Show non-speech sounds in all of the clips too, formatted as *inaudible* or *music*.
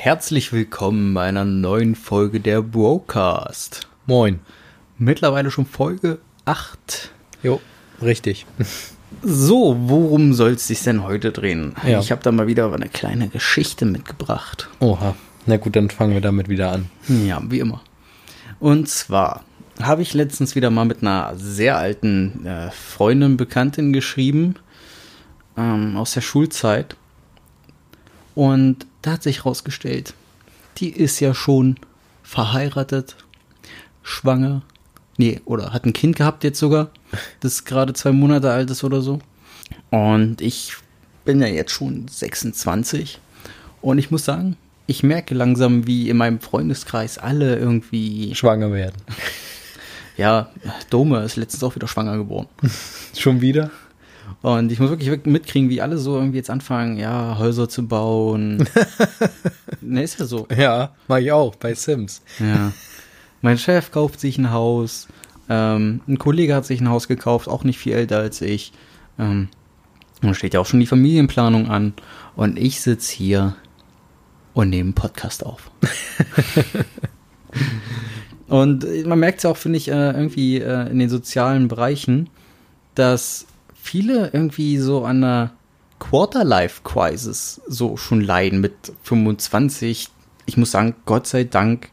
Herzlich willkommen bei einer neuen Folge der Brocast. Moin. Mittlerweile schon Folge 8. Jo, richtig. So, worum soll es sich denn heute drehen? Ja. Ich habe da mal wieder eine kleine Geschichte mitgebracht. Oha. Na gut, dann fangen wir damit wieder an. Ja, wie immer. Und zwar habe ich letztens wieder mal mit einer sehr alten äh, Freundin, Bekanntin geschrieben ähm, aus der Schulzeit. Und da hat sich herausgestellt, die ist ja schon verheiratet, schwanger. Nee, oder hat ein Kind gehabt jetzt sogar, das gerade zwei Monate alt ist oder so. Und ich bin ja jetzt schon 26. Und ich muss sagen, ich merke langsam, wie in meinem Freundeskreis alle irgendwie. Schwanger werden. *laughs* Ja, Dome ist letztens auch wieder schwanger geworden. Schon wieder? Und ich muss wirklich mitkriegen, wie alle so irgendwie jetzt anfangen, ja, Häuser zu bauen. *laughs* ne, ist ja so. Ja, mach ich auch bei Sims. Ja. Mein Chef kauft sich ein Haus. Ähm, ein Kollege hat sich ein Haus gekauft, auch nicht viel älter als ich. Ähm, und steht ja auch schon die Familienplanung an. Und ich sitze hier und nehme einen Podcast auf. *laughs* und man merkt es ja auch, finde ich, äh, irgendwie äh, in den sozialen Bereichen, dass viele irgendwie so an einer Quarter-Life-Crisis so schon leiden mit 25. Ich muss sagen, Gott sei Dank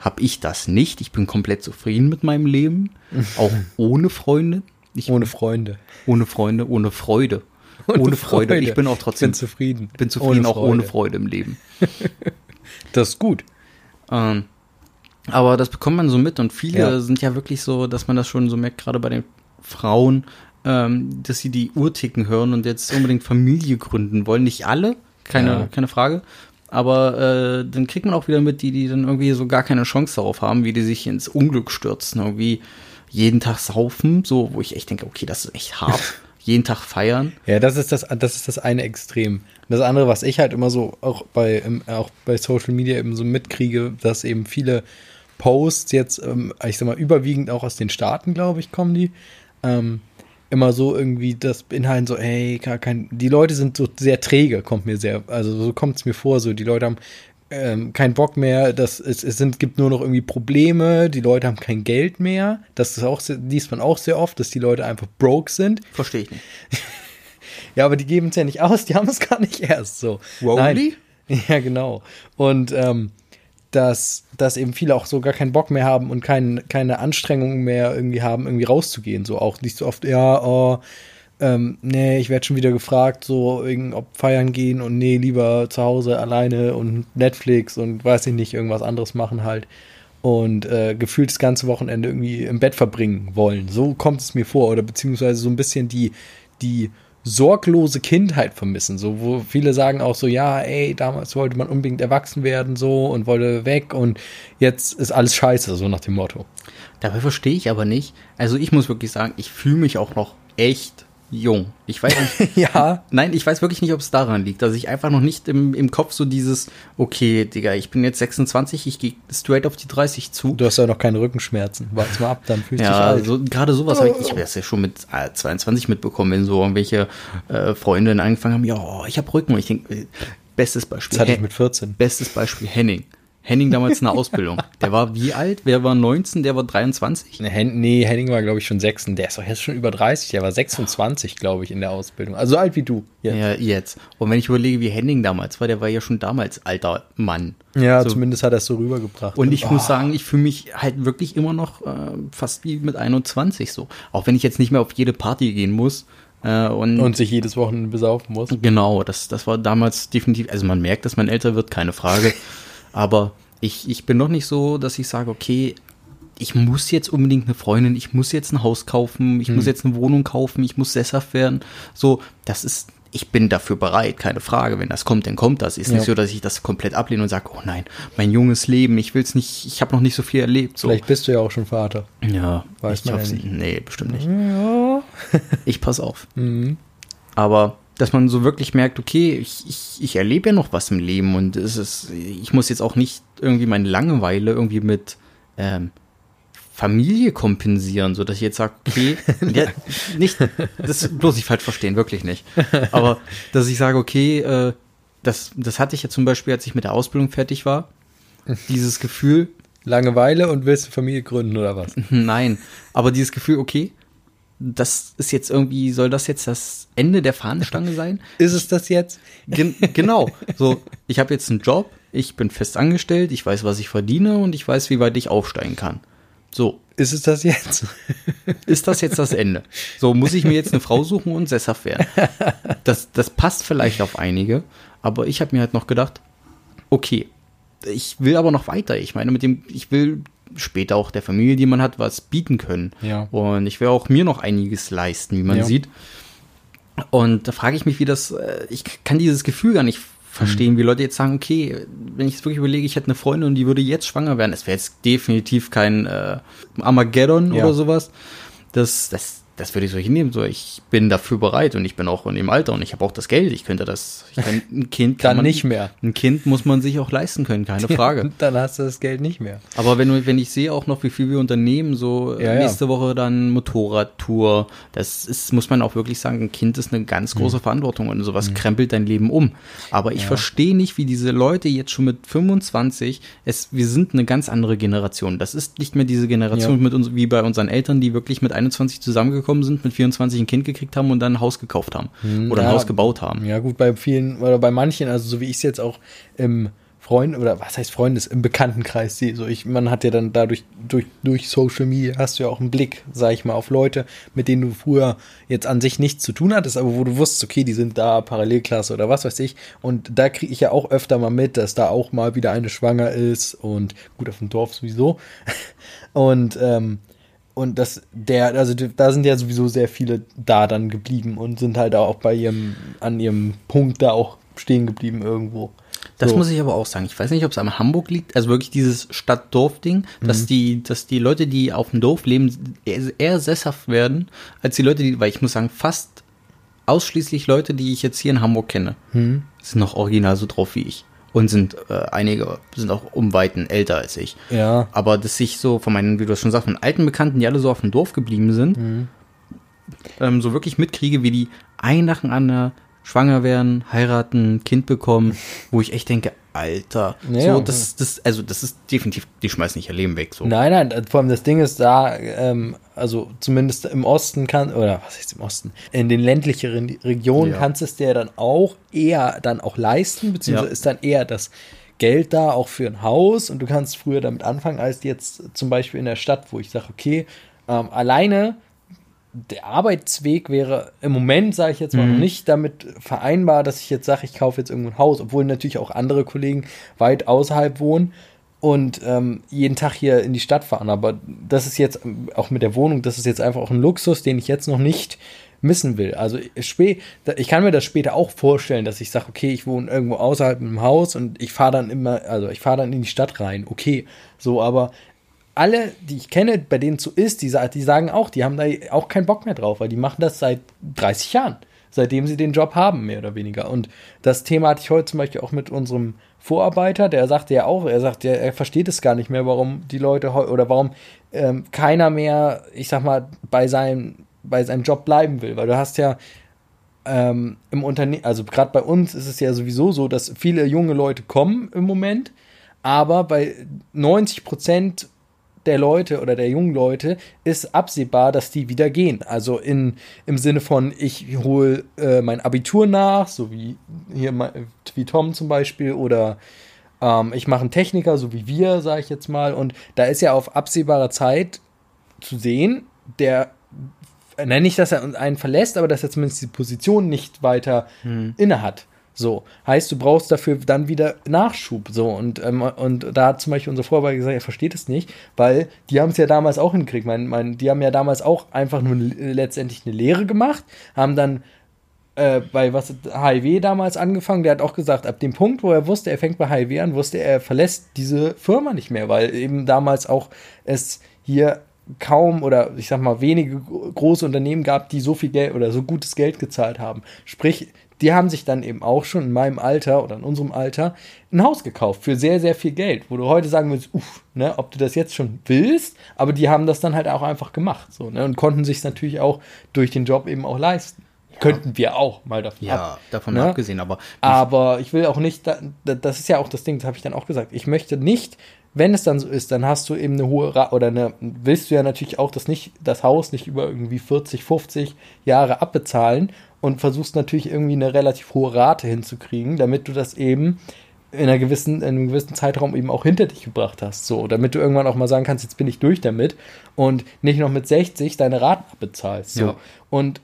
habe ich das nicht. Ich bin komplett zufrieden mit meinem Leben, *laughs* auch ohne Freunde. Ich, ohne Freunde. Ohne Freunde, ohne Freude. *laughs* Ohne, ohne Freude. Freude. Ich bin auch trotzdem bin zufrieden. Bin zufrieden, ohne auch ohne Freude im Leben. *laughs* das ist gut. Ähm, aber das bekommt man so mit und viele ja. sind ja wirklich so, dass man das schon so merkt, gerade bei den Frauen, ähm, dass sie die Uhrticken hören und jetzt unbedingt Familie gründen wollen. Nicht alle, keine, ja. keine Frage. Aber äh, dann kriegt man auch wieder mit, die, die dann irgendwie so gar keine Chance darauf haben, wie die sich ins Unglück stürzen, irgendwie jeden Tag saufen, so, wo ich echt denke, okay, das ist echt hart. *laughs* jeden Tag feiern. Ja, das ist das, das ist das eine Extrem. Das andere, was ich halt immer so auch bei, auch bei Social Media eben so mitkriege, dass eben viele Posts jetzt, ähm, ich sag mal, überwiegend auch aus den Staaten, glaube ich, kommen die, ähm, immer so irgendwie das beinhalten, so, ey, gar kein, die Leute sind so sehr träge, kommt mir sehr, also so kommt es mir vor, so, die Leute haben ähm, keinen Bock mehr, das, es, es sind, gibt nur noch irgendwie Probleme, die Leute haben kein Geld mehr, das ist auch, liest man auch sehr oft, dass die Leute einfach broke sind. Verstehe ich nicht. *laughs* ja, aber die geben es ja nicht aus, die *laughs* haben es gar nicht erst so. Rowley? *laughs* Ja, genau. Und, ähm, dass, dass eben viele auch so gar keinen Bock mehr haben und kein, keine Anstrengungen mehr irgendwie haben, irgendwie rauszugehen. So auch nicht so oft, ja, oh, ähm, nee, ich werde schon wieder gefragt, so ob feiern gehen und nee, lieber zu Hause alleine und Netflix und weiß ich nicht, irgendwas anderes machen halt. Und äh, gefühlt das ganze Wochenende irgendwie im Bett verbringen wollen. So kommt es mir vor. Oder beziehungsweise so ein bisschen die, die sorglose Kindheit vermissen, so wo viele sagen auch so, ja, ey, damals wollte man unbedingt erwachsen werden so und wollte weg und jetzt ist alles scheiße, so nach dem Motto. Dabei verstehe ich aber nicht. Also ich muss wirklich sagen, ich fühle mich auch noch echt jung. Ich weiß nicht. *laughs* ja. Nein, ich weiß wirklich nicht, ob es daran liegt, dass ich einfach noch nicht im, im Kopf so dieses, okay, Digga, ich bin jetzt 26, ich gehe straight auf die 30 zu. Du hast ja noch keine Rückenschmerzen. Warte mal ab, dann fühlst du ja, dich alt. So, gerade sowas habe ich, ich habe das ja schon mit äh, 22 mitbekommen, wenn so irgendwelche äh, Freundinnen angefangen haben, ja, oh, ich habe Rücken. Und ich denke, äh, bestes Beispiel. Das hatte ich mit 14. Bestes Beispiel Henning. Henning damals eine Ausbildung. Der war wie alt? Wer war 19? Der war 23? Nee, Henning war, glaube ich, schon 6. Der ist doch jetzt schon über 30. Der war 26, glaube ich, in der Ausbildung. Also so alt wie du. Jetzt. Ja, jetzt. Und wenn ich überlege, wie Henning damals war, der war ja schon damals alter Mann. Ja, so. zumindest hat er es so rübergebracht. Und ich oh. muss sagen, ich fühle mich halt wirklich immer noch äh, fast wie mit 21 so. Auch wenn ich jetzt nicht mehr auf jede Party gehen muss. Äh, und, und sich jedes Wochenende besaufen muss. Genau, das, das war damals definitiv, also man merkt, dass man älter wird, keine Frage. *laughs* Aber ich, ich bin noch nicht so, dass ich sage, okay, ich muss jetzt unbedingt eine Freundin, ich muss jetzt ein Haus kaufen, ich hm. muss jetzt eine Wohnung kaufen, ich muss sesshaft werden. So, das ist, ich bin dafür bereit, keine Frage. Wenn das kommt, dann kommt das. Ist ja. nicht so, dass ich das komplett ablehne und sage, oh nein, mein junges Leben, ich will es nicht, ich habe noch nicht so viel erlebt. So. Vielleicht bist du ja auch schon Vater. Ja, weiß ich man ja nicht. Nee, bestimmt nicht. Ja. ich pass auf. Mhm. Aber dass man so wirklich merkt, okay, ich, ich, ich erlebe ja noch was im Leben und es ist, ich muss jetzt auch nicht irgendwie meine Langeweile irgendwie mit ähm, Familie kompensieren, so dass ich jetzt sage, okay, *laughs* ja, nicht, das bloß nicht falsch verstehen, wirklich nicht. Aber dass ich sage, okay, äh, das, das hatte ich ja zum Beispiel, als ich mit der Ausbildung fertig war. *laughs* Dieses Gefühl, Langeweile und willst eine Familie gründen oder was? *laughs* nein, aber dieses Gefühl, okay, das ist jetzt irgendwie, soll das jetzt das Ende der Fahnenstange sein? Ist es das jetzt? Gen genau. So, ich habe jetzt einen Job, ich bin fest angestellt, ich weiß, was ich verdiene und ich weiß, wie weit ich aufsteigen kann. So, Ist es das jetzt? ist das jetzt das Ende? So, muss ich mir jetzt eine Frau suchen und sesshaft werden? Das, das passt vielleicht auf einige, aber ich habe mir halt noch gedacht, okay, ich will aber noch weiter. Ich meine, mit dem, ich will später auch der Familie, die man hat, was bieten können. Ja. Und ich will auch mir noch einiges leisten, wie man Ja. sieht. Und da frage ich mich, wie das, äh, ich kann dieses Gefühl gar nicht verstehen, wie Leute jetzt sagen, okay, wenn ich jetzt wirklich überlege, ich hätte eine Freundin und die würde jetzt schwanger werden, es wäre jetzt definitiv kein äh, Armageddon Ja. oder sowas. Das, das, das würde ich so hinnehmen. So, ich bin dafür bereit und ich bin auch in dem Alter und ich habe auch das Geld. Ich könnte das, ich kann, ein *laughs* Kind kann Dann man, nicht mehr. Ein Kind muss man sich auch leisten können, keine *laughs* Frage. *laughs* Dann hast du das Geld nicht mehr. Aber wenn, wenn ich sehe auch noch, wie viel wir unternehmen, so äh, Ja, ja. nächste Woche dann Motorradtour, das ist, muss man auch wirklich sagen, ein Kind ist eine ganz Mhm. große Verantwortung und sowas krempelt dein Leben um. Aber ich verstehe nicht, wie diese Leute jetzt schon mit 25, es, wir sind eine ganz andere Generation. Das ist nicht mehr diese Generation Ja. mit uns, wie bei unseren Eltern, die wirklich mit 21 zusammengekommen sind, mit 24 ein Kind gekriegt haben und dann ein Haus gekauft haben oder ein ja. Haus gebaut haben. Ja, gut, bei vielen oder bei manchen, also so wie ich es jetzt auch im Freund oder was heißt Freundes, im Bekanntenkreis sehe. So ich, man hat ja dann dadurch, durch, durch Social Media hast du ja auch einen Blick, sag ich mal, auf Leute, mit denen du früher jetzt an sich nichts zu tun hattest, aber wo du wusstest, okay, die sind da, Parallelklasse oder was weiß ich. Und da kriege ich ja auch öfter mal mit, dass da auch mal wieder eine schwanger ist und gut auf dem Dorf sowieso. *laughs* Und ähm, und das, der, also da sind ja sowieso sehr viele da dann geblieben und sind halt auch bei ihrem, an ihrem Punkt da auch stehen geblieben irgendwo. Das So. muss ich aber auch sagen. Ich weiß nicht, ob es am Hamburg liegt, also wirklich dieses Stadt-Dorf-Ding, Mhm. dass die, dass die Leute, die auf dem Dorf leben, eher, eher sesshaft werden, als die Leute, die, weil ich muss sagen, fast ausschließlich Leute, die ich jetzt hier in Hamburg kenne, Mhm. sind noch original so drauf wie ich. Und sind äh, einige sind auch um Weiten älter als ich. Ja. Aber dass ich so von meinen, wie du schon sagst, von alten Bekannten, die alle so auf dem Dorf geblieben sind, Mhm. ähm, so wirklich mitkriege, wie die ein nach dem anderen schwanger werden, heiraten, Kind bekommen, wo ich echt denke, Alter, Ja. so das, das, also das ist definitiv, die schmeißen nicht ihr Leben weg. So. Nein, nein, vor allem das Ding ist da, ähm, also zumindest im Osten kann, oder was heißt im Osten, in den ländlicheren Regionen Ja. kannst du es dir dann auch eher dann auch leisten, beziehungsweise Ja. ist dann eher das Geld da auch für ein Haus und du kannst früher damit anfangen, als jetzt zum Beispiel in der Stadt, wo ich sage, okay, ähm, alleine der Arbeitsweg wäre im Moment, sage ich jetzt mal, noch nicht damit vereinbar, dass ich jetzt sage, ich kaufe jetzt irgendwo ein Haus, obwohl natürlich auch andere Kollegen weit außerhalb wohnen und ähm, jeden Tag hier in die Stadt fahren. Aber das ist jetzt auch mit der Wohnung, das ist jetzt einfach auch ein Luxus, den ich jetzt noch nicht missen will. Also ich kann mir das später auch vorstellen, dass ich sage, okay, ich wohne irgendwo außerhalb im Haus und ich fahre dann immer, also ich fahre dann in die Stadt rein, okay, so, aber alle, die ich kenne, bei denen es so ist, die, die sagen auch, die haben da auch keinen Bock mehr drauf, weil die machen das seit 30 Jahren, seitdem sie den Job haben, mehr oder weniger. Und das Thema hatte ich heute zum Beispiel auch mit unserem Vorarbeiter, der sagte ja auch, er sagt, er, er versteht es gar nicht mehr, warum die Leute oder warum ähm, keiner mehr, ich sag mal, bei seinem, bei seinem Job bleiben will, weil du hast ja ähm, im Unternehmen, also gerade bei uns ist es ja sowieso so, dass viele junge Leute kommen im Moment, aber bei 90 Prozent der Leute oder der jungen Leute ist absehbar, dass die wieder gehen. Also in, im Sinne von, ich hole äh, mein Abitur nach, so wie hier wie Tom zum Beispiel, oder ähm, ich mache einen Techniker, so wie wir, sage ich jetzt mal. Und da ist ja auf absehbare Zeit zu sehen, der Nein, nicht, dass er einen verlässt, aber dass er zumindest die Position nicht weiter inne hat. So, heißt, du brauchst dafür dann wieder Nachschub. So, und, ähm, und da hat zum Beispiel unser Vorarbeiter gesagt, er versteht es nicht, weil die haben es ja damals auch hingekriegt. Mein, mein, die haben ja damals auch einfach nur letztendlich eine Lehre gemacht, haben dann äh, bei was HIV damals angefangen. Der hat auch gesagt, ab dem Punkt, wo er wusste, er fängt bei HIV an, wusste er, er verlässt diese Firma nicht mehr, weil eben damals auch es hier kaum oder ich sag mal wenige große Unternehmen gab, die so viel Geld oder so gutes Geld gezahlt haben. Sprich, die haben sich dann eben auch schon in meinem Alter oder in unserem Alter ein Haus gekauft für sehr, sehr viel Geld, wo du heute sagen würdest, uff, ne, ob du das jetzt schon willst, aber die haben das dann halt auch einfach gemacht so, ne, und konnten sich natürlich auch durch den Job eben auch leisten. Könnten wir auch mal davon Ja, ab. davon Ne? abgesehen, aber Aber ich will auch nicht, da- da- das ist ja auch das Ding, das habe ich dann auch gesagt. Ich möchte nicht, wenn es dann so ist, dann hast du eben eine hohe Ra oder eine, willst du ja natürlich auch das nicht, das Haus nicht über irgendwie 40, 50 Jahre abbezahlen und versuchst natürlich irgendwie eine relativ hohe Rate hinzukriegen, damit du das eben in einer gewissen, in einem gewissen Zeitraum eben auch hinter dich gebracht hast. So, damit du irgendwann auch mal sagen kannst, jetzt bin ich durch damit und nicht noch mit 60 deine Raten abbezahlst. So. Ja. Und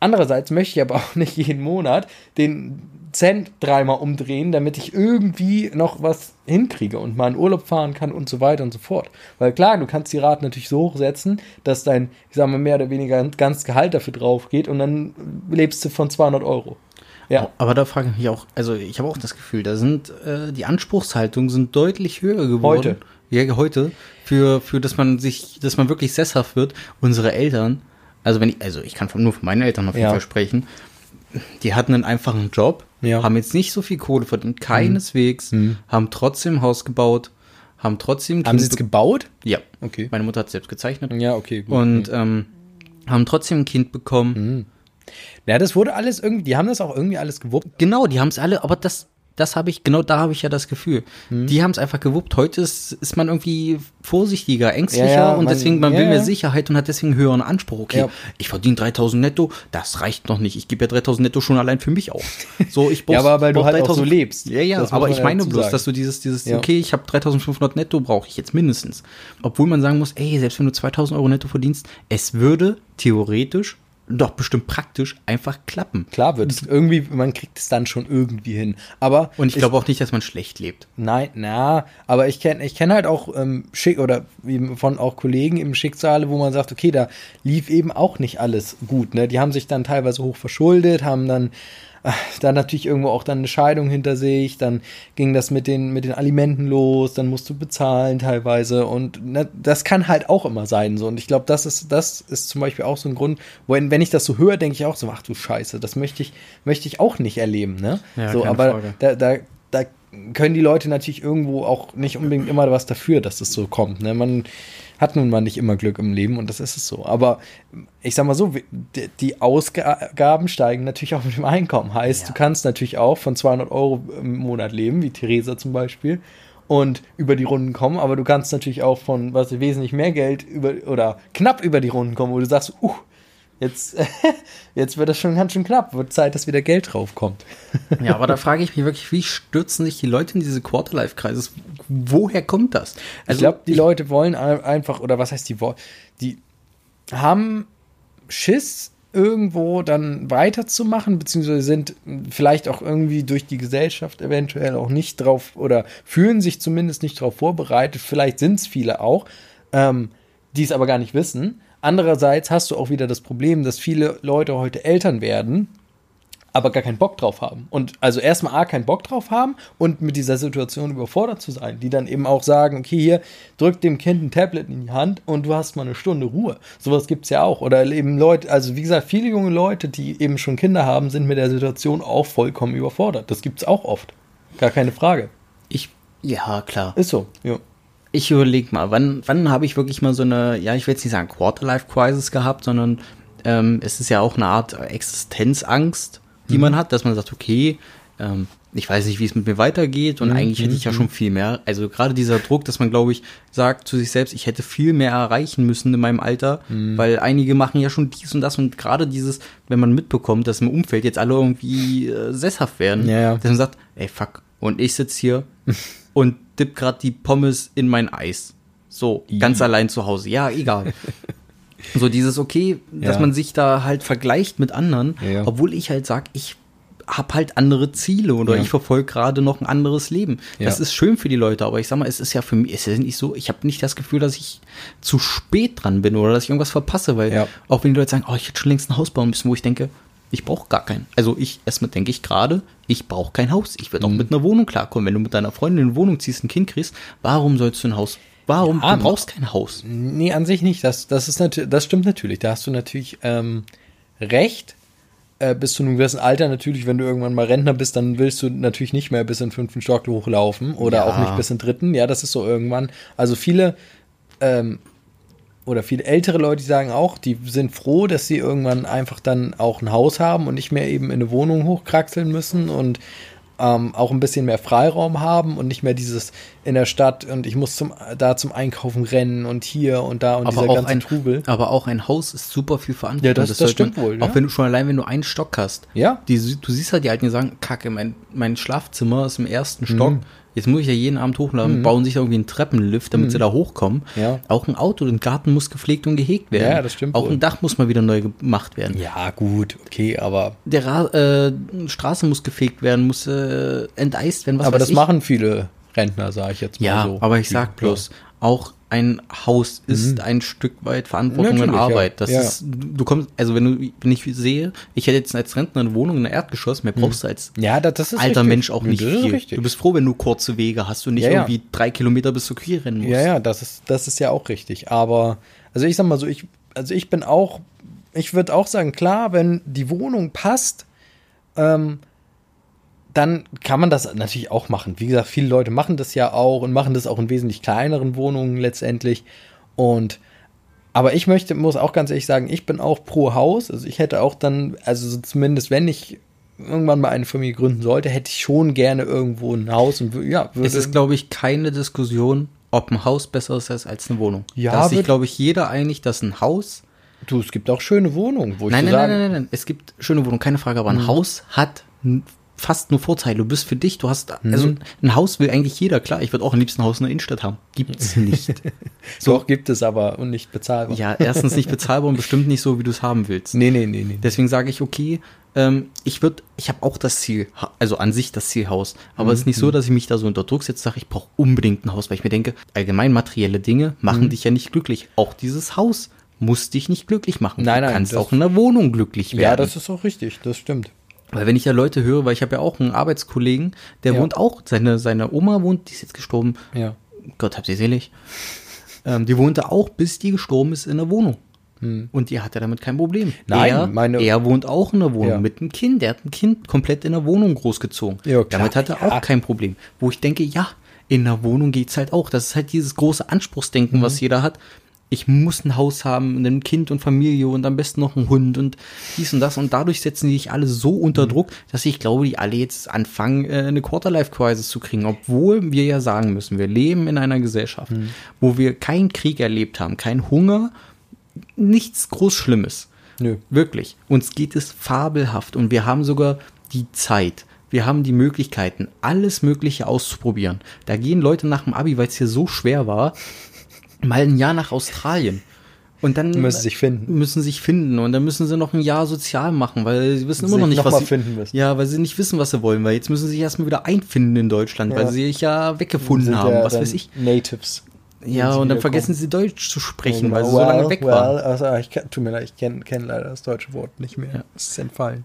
Andererseits möchte ich aber auch nicht jeden Monat den Cent dreimal umdrehen, damit ich irgendwie noch was hinkriege und mal in Urlaub fahren kann und so weiter und so fort. Weil klar, du kannst die Raten natürlich so hochsetzen, dass dein, ich sag mal, mehr oder weniger ein ganz Gehalt dafür drauf geht und dann lebst du von 200 Euro. Ja, Aber da frage ich mich auch, also ich habe auch das Gefühl, da sind äh, die Anspruchshaltungen sind deutlich höher geworden. Heute. Ja, heute. Für, für dass man sich, dass man wirklich sesshaft wird. Unsere Eltern, also wenn ich, also ich kann von, nur von meinen Eltern auf jeden Ja. Fall sprechen, die hatten einen einfachen Job, Ja. haben jetzt nicht so viel Kohle verdient, keineswegs, haben trotzdem ein Haus gebaut, haben trotzdem haben sie Kind es gebaut? Ja. Okay. Meine Mutter hat selbst gezeichnet. Ja, okay. Gut. Und ähm, haben trotzdem ein Kind bekommen. ja, das wurde alles irgendwie, die haben das auch irgendwie alles gewuppt. Genau, die haben es alle, aber das, das habe ich, genau da habe ich ja das Gefühl. Hm. Die haben es einfach gewuppt. Heute ist, ist man irgendwie vorsichtiger, ängstlicher Ja, ja, und man- deswegen, man ja, will mehr Sicherheit und hat deswegen einen höheren Anspruch. Okay, ich verdiene 3000 netto, das reicht noch nicht. Ich gebe ja 3000 netto schon allein für mich aus. So, ich brauch- *laughs* Ja, aber weil du halt auch so lebst. Ja, ja, Das aber ich meine bloß, sagen. dass du dieses, dieses, okay, ich habe 3500 netto, brauche ich jetzt mindestens. Obwohl man sagen muss, ey, selbst wenn du 2000 Euro netto verdienst, es würde theoretisch, doch bestimmt praktisch einfach klappen. Klar wird es irgendwie, man kriegt es dann schon irgendwie hin. Aber Und ich glaube auch nicht, dass man schlecht lebt. Nein, na, aber ich kenne ich kenn halt auch ähm, Schick oder eben von auch Kollegen im Schicksale, wo man sagt, okay, da lief eben auch nicht alles gut. Ne? Die haben sich dann teilweise hoch verschuldet, haben dann dann natürlich irgendwo auch dann eine Scheidung hinter sich, dann ging das mit den mit den Alimenten los, dann musst du bezahlen teilweise und ne, das kann halt auch immer sein so und ich glaube, das ist das ist zum Beispiel auch so ein Grund, wenn wenn ich das so höre, denke ich auch so, ach du Scheiße, das möchte ich möchte ich auch nicht erleben, ne? Ja, so, aber Frage. da, da, da können die Leute natürlich irgendwo auch nicht unbedingt immer was dafür, dass das so kommt. Ne? Man hat nun mal nicht immer Glück im Leben und das ist es so. Aber ich sag mal so, die- Ausgaben steigen natürlich auch mit dem Einkommen. Heißt, Ja. du kannst natürlich auch von 200 Euro im Monat leben, wie Theresa zum Beispiel, und über die Runden kommen. Aber du kannst natürlich auch von was wesentlich mehr Geld über oder knapp über die Runden kommen, wo du sagst, uh, jetzt, *laughs* jetzt wird das schon ganz schön knapp. Wird Zeit, dass wieder Geld draufkommt. Ja, aber da *laughs* frage ich mich wirklich, wie stürzen sich die Leute in diese Quarterlife-Kreises? Woher kommt das? ich glaube, die Leute wollen ein- einfach, oder was heißt die wollen, die haben Schiss, irgendwo dann weiterzumachen, beziehungsweise sind vielleicht auch irgendwie durch die Gesellschaft eventuell auch nicht drauf oder fühlen sich zumindest nicht darauf vorbereitet. Vielleicht sind es viele auch, ähm, die es aber gar nicht wissen. Andererseits hast du auch wieder das Problem, dass viele Leute heute Eltern werden, aber gar keinen Bock drauf haben. Und also erstmal A, keinen Bock drauf haben und mit dieser Situation überfordert zu sein, die dann eben auch sagen, okay, hier, drück dem Kind ein Tablet in die Hand und du hast mal eine Stunde Ruhe. Sowas gibt's ja auch. Oder eben Leute, also wie gesagt, viele junge Leute, die eben schon Kinder haben, sind mit der Situation auch vollkommen überfordert. Das gibt's auch oft. Gar keine Frage. Ich, ja, klar. Ist so, ja. Ich überlege mal, wann, wann habe ich wirklich mal so eine, ja, ich will jetzt nicht sagen Quarterlife-Crisis gehabt, sondern ähm, es ist ja auch eine Art Existenzangst, die man hat, dass man sagt, okay, ähm, ich weiß nicht, wie es mit mir weitergeht und eigentlich hätte ich ja schon viel mehr. Also gerade dieser Druck, dass man, glaube ich, sagt zu sich selbst, ich hätte viel mehr erreichen müssen in meinem Alter, weil einige machen ja schon dies und das und gerade dieses, wenn man mitbekommt, dass im Umfeld jetzt alle irgendwie äh, sesshaft werden, Ja, ja. dass man sagt, ey fuck, und ich sitz hier *laughs* und dipp gerade die Pommes in mein Eis. So, ganz allein zu Hause. Ja, egal. *laughs* so dieses okay, dass Ja. man sich da halt vergleicht mit anderen, Ja, obwohl ich halt sag, ich hab halt andere Ziele oder Ja. ich verfolge gerade noch ein anderes Leben. Das ist schön für die Leute, aber ich sag mal, es ist ja für mich, es ist ja nicht so, ich habe nicht das Gefühl, dass ich zu spät dran bin oder dass ich irgendwas verpasse, weil Ja. auch wenn die Leute sagen, oh, ich hätte schon längst ein Haus bauen müssen, wo ich denke, ich brauche gar keinen. Also ich, erstmal denke ich gerade, ich brauche kein Haus. Ich werde auch Mhm. mit einer Wohnung klarkommen. Wenn du mit deiner Freundin eine Wohnung ziehst, ein Kind kriegst, warum sollst du ein Haus? Warum? Ja, du brauchst kein Haus. Nee, an sich nicht. Das, das, ist natürlich, das stimmt natürlich. Da hast du natürlich ähm, recht. Äh, bis zu einem gewissen Alter natürlich, wenn du irgendwann mal Rentner bist, dann willst du natürlich nicht mehr bis in den fünften Stock hochlaufen oder Ja. auch nicht bis in den dritten. Ja, das ist so irgendwann. Also viele ähm, oder viele ältere Leute, sagen auch, die sind froh, dass sie irgendwann einfach dann auch ein Haus haben und nicht mehr eben in eine Wohnung hochkraxeln müssen und ähm, auch ein bisschen mehr Freiraum haben und nicht mehr dieses in der Stadt und ich muss zum, da zum Einkaufen rennen und hier und da und aber dieser ganze ein Trubel. Aber auch ein Haus ist super viel Verantwortung. Ja, das- das sollte stimmt man, wohl, ja. Auch wenn du schon allein, wenn du einen Stock hast. Ja. Die, du siehst halt die Alten, die sagen, kacke, mein, mein Schlafzimmer ist im ersten Stock. Jetzt muss ich ja jeden Abend hochladen, bauen sich da irgendwie einen Treppenlift, damit sie da hochkommen. Ja. Auch ein Auto, ein Garten muss gepflegt und gehegt werden. Ja, das stimmt Auch ein Dach muss mal wieder neu gemacht werden. Ja, gut, okay, aber, Der Ra äh, Straße muss gefegt werden, muss äh, enteist werden, was aber das ich. machen viele Rentner, sage ich jetzt mal Ja, so. aber ich sag bloß, auch ein Haus ist ein Stück weit Verantwortung und Mhm. Natürlich, ja. Arbeit. Das Ja. ist, du kommst, also wenn du, wenn ich sehe, ich hätte jetzt als Rentner eine Wohnung in der Erdgeschoss, mehr brauchst du als Ja, das, das ist alter richtig. Mensch auch Ja, nicht das ist viel. richtig. Du bist froh, wenn du kurze Wege hast und nicht Ja, ja. irgendwie drei Kilometer bis zur Küche rennen musst. Ja, ja, das ist, das ist ja auch richtig. Aber, also ich sag mal so, ich, also ich bin auch, ich würde auch sagen, klar, wenn die Wohnung passt, ähm, dann kann man das natürlich auch machen. Wie gesagt, viele Leute machen das ja auch und machen das auch in wesentlich kleineren Wohnungen letztendlich. Und aber ich möchte, muss auch ganz ehrlich sagen, ich bin auch pro Haus. Also ich hätte auch dann, also so zumindest wenn ich irgendwann mal eine Familie gründen sollte, hätte ich schon gerne irgendwo ein Haus und ja, würde Es ist, glaube ich, keine Diskussion, ob ein Haus besser ist als eine Wohnung. Ja, da ist sich, glaube ich, jeder einig, dass ein Haus Du, es gibt auch schöne Wohnungen, wo ich Nein, so nein, nein, nein, nein, nein. Es gibt schöne Wohnungen, keine Frage, aber ein Haus hat fast nur Vorteile. Du bist für dich, du hast, also ein Haus will eigentlich jeder, klar. Ich würde auch am liebsten ein Haus in der Innenstadt haben. Gibt's *laughs* nicht. So auch gibt es aber und nicht bezahlbar. ja, erstens nicht bezahlbar und *laughs* bestimmt nicht so, wie du es haben willst. Nee, nee, nee, nee. Deswegen sage ich, okay, ähm, ich würde, ich habe auch das Ziel, also an sich das Ziel Haus. Aber es ist nicht so, dass ich mich da so unter Druck setze, sage, ich brauche unbedingt ein Haus, weil ich mir denke, allgemein materielle Dinge machen dich ja nicht glücklich. Auch dieses Haus muss dich nicht glücklich machen. Nein, du nein, kannst das- auch in der Wohnung glücklich werden. Ja, das ist auch richtig, das stimmt. Weil wenn ich ja Leute höre, weil ich habe ja auch einen Arbeitskollegen, der Ja. wohnt auch, seine, seine Oma wohnt, die ist jetzt gestorben, Ja. Gott hab sie selig, ähm, die wohnte auch, bis die gestorben ist, in der Wohnung. Und die hatte damit kein Problem. Hm. Nein, er, meine- er wohnt auch in der Wohnung Ja. mit einem Kind. Der hat ein Kind komplett in der Wohnung großgezogen. Ja, klar, damit hat er auch kein Problem. Wo ich denke, ja, in der Wohnung geht's halt auch. Das ist halt dieses große Anspruchsdenken, Mhm. was jeder hat. Ich muss ein Haus haben, und ein Kind und Familie und am besten noch einen Hund und dies und das. Und dadurch setzen die sich alle so unter Mhm. Druck, dass ich glaube, die alle jetzt anfangen, äh, eine Quarterlife-Crisis zu kriegen. Obwohl wir ja sagen müssen, wir leben in einer Gesellschaft, Mhm. wo wir keinen Krieg erlebt haben, keinen Hunger, nichts groß Schlimmes. Nö. Wirklich. Uns geht es fabelhaft und wir haben sogar die Zeit. Wir haben die Möglichkeiten, alles Mögliche auszuprobieren. Da gehen Leute nach dem Abi, weil es hier so schwer war, mal ein Jahr nach Australien. Und dann Müssen sich finden. Müssen sich finden und dann müssen sie noch ein Jahr sozial machen, weil sie wissen immer Sich noch nicht, noch was sie finden müssen. Ja, weil sie nicht wissen, was sie wollen, weil jetzt müssen sie sich erstmal wieder einfinden in Deutschland, weil Ja. sie sich ja weggefunden haben, ja was weiß ich. Natives. Ja, und dann vergessen sie Deutsch zu sprechen, Genau, weil sie so lange weg waren. well, also, ich kann, tut mir leid, ich kenne kenn leider das deutsche Wort nicht mehr. Es ist entfallen.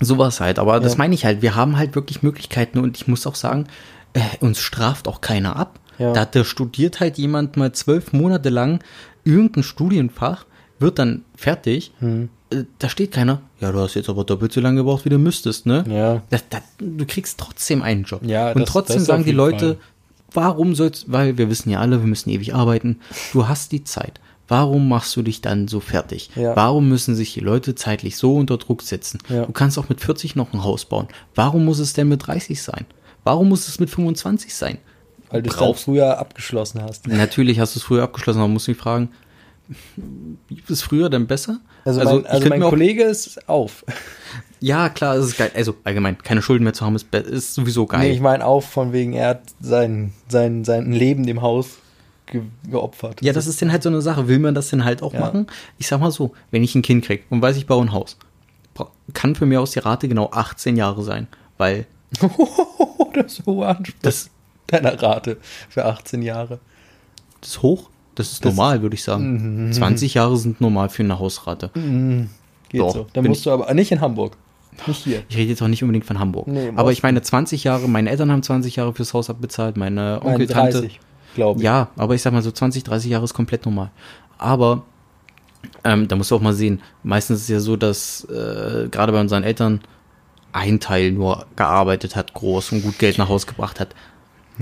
Sowas halt, aber das Ja. meine ich halt. Wir haben halt wirklich Möglichkeiten und ich muss auch sagen, äh, uns straft auch keiner ab. Ja. Da, da studiert halt jemand mal zwölf Monate lang irgendein Studienfach, wird dann fertig. Hm. Äh, Da steht keiner, ja, du hast jetzt aber doppelt so lange gebraucht, wie du müsstest, ne? Ja. Das, das, du kriegst trotzdem einen Job. Ja, und das- trotzdem das sagen die Leute, Fall. warum sollst, weil wir wissen ja alle, wir müssen ewig arbeiten. Du hast die Zeit. Warum machst du dich dann so fertig? Ja. Warum müssen sich die Leute zeitlich so unter Druck setzen? Ja. Du kannst auch mit 40 noch ein Haus bauen. Warum muss es denn mit 30 sein? Warum muss es mit 25 sein? Weil du es dann früher abgeschlossen hast. Natürlich hast du es früher abgeschlossen, aber muss ich fragen, ist es früher denn besser? Also, ich mein, also mein Kollege ist auf. Ja, klar, es ist geil. Also allgemein, keine Schulden mehr zu haben, ist, ist sowieso geil. Nee, ich meine auf, von wegen, er hat sein, sein, sein Leben dem Haus ge geopfert. Ja, das ist dann halt so eine Sache. Will man das denn halt auch Ja. machen? Ich sag mal so, wenn ich ein Kind krieg und weiß, ich baue ein Haus, kann für mich aus die Rate genau 18 Jahre sein. Weil *laughs* das ist hoher Anspruch. das, deiner Rate für 18 Jahre. das ist hoch. Das ist Das- normal, würde ich sagen. 20 Jahre sind normal für eine Hausrate. Geht Doch, so. Dann musst du aber nicht in Hamburg. Nicht hier. Ich rede jetzt auch nicht unbedingt von Hamburg. Nee, aber ich meine 20 Jahre, meine Eltern haben 20 Jahre fürs Haus abbezahlt, meine Onkel, Nein, Tante. 30, glaube ich. Ja, aber ich sag mal so 20, 30 Jahre ist komplett normal. Aber ähm, da musst du auch mal sehen, meistens ist es ja so, dass äh, gerade bei unseren Eltern ein Teil nur gearbeitet hat, groß und gut Geld nach Hause gebracht hat.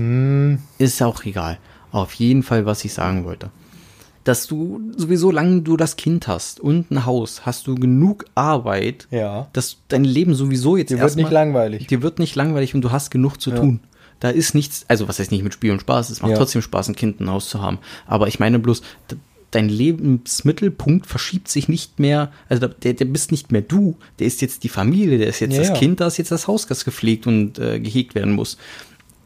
Hm. Ist auch egal. Auf jeden Fall, was ich sagen wollte. dass du sowieso, lange du das Kind hast und ein Haus, hast du genug Arbeit, Ja. dass dein Leben sowieso jetzt Dir wird nicht langweilig. Dir wird nicht langweilig und du hast genug zu Ja. tun. Da ist nichts, also was heißt nicht mit Spiel und Spaß, es macht Ja. trotzdem Spaß, ein Kind ein Haus zu haben. Aber ich meine bloß, dein Lebensmittelpunkt verschiebt sich nicht mehr, also der, der bist nicht mehr du, der ist jetzt die Familie, der ist jetzt Ja, das ja. Kind, da ist jetzt das Haus, das gepflegt und äh, gehegt werden muss.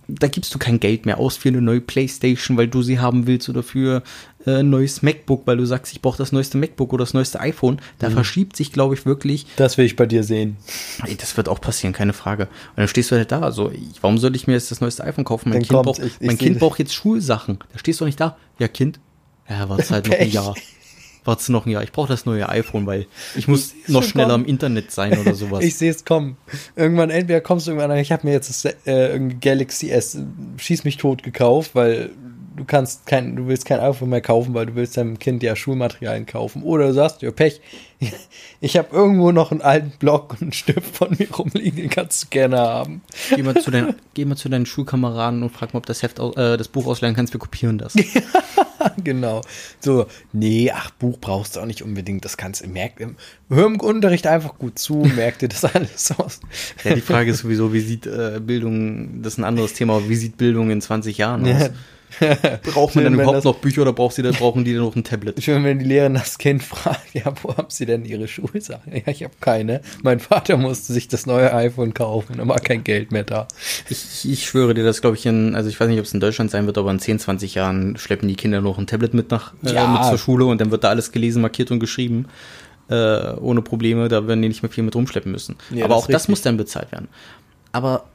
Da gibst du kein Geld mehr aus für eine neue Playstation, weil du sie haben willst oder für äh, ein neues MacBook, weil du sagst, ich brauche das neueste MacBook oder das neueste iPhone. Da Mhm. verschiebt sich, glaube ich, wirklich Das will ich bei dir sehen. Ey, das wird auch passieren, keine Frage. Und dann stehst du halt da, so, ich, warum soll ich mir jetzt das neueste iPhone kaufen? Mein Dann Kind, braucht, mein kind braucht jetzt Schulsachen. Da stehst du nicht da. Ja, Kind. Ja, warte halt noch ein Pech. Jahr. Warte noch ein Jahr. Ich brauche das neue iPhone, weil ich muss seh's noch schneller kommen. im Internet sein oder *laughs* sowas. Ich sehe es kommen. Irgendwann, entweder kommst du irgendwann an, ich habe mir jetzt das äh, Galaxy S äh, schieß mich tot gekauft, weil du kannst kein, du willst kein iPhone mehr kaufen, weil du willst deinem Kind ja Schulmaterialien kaufen. Oder du sagst, ja Pech, *laughs* ich habe irgendwo noch einen alten Block und einen Stift von mir rumliegen, den kannst du gerne haben. geh, mal zu deinen, geh mal zu deinen Schulkameraden und frag mal, ob das Heft, äh, das Buch ausleihen kannst. Wir kopieren das. *laughs* genau. So, nee, ach, Buch brauchst du auch nicht unbedingt. Das kannst du, merk, im- hör im Unterricht einfach gut zu, merk dir das *laughs* alles aus. Ja, die Frage ist sowieso, wie sieht äh, Bildung, das ist ein anderes Thema, wie sieht Bildung in 20 Jahren aus? *laughs* Braucht man dann wenn überhaupt noch Bücher oder braucht sie, brauchen die dann noch ein Tablet? Schön, wenn die Lehrerin das Kind fragt, ja, wo haben sie denn ihre Schulsachen? Ja, ich habe keine. Mein Vater musste sich das neue iPhone kaufen, da war kein Geld mehr da. Ich, ich schwöre dir, das glaube ich in, also ich weiß nicht, ob es in Deutschland sein wird, aber in 10, 20 Jahren schleppen die Kinder noch ein Tablet mit nach äh, Ja. mit zur Schule und dann wird da alles gelesen, markiert und geschrieben. Äh, ohne Probleme, da werden die nicht mehr viel mit rumschleppen müssen. Ja, aber das auch das muss dann bezahlt werden. Aber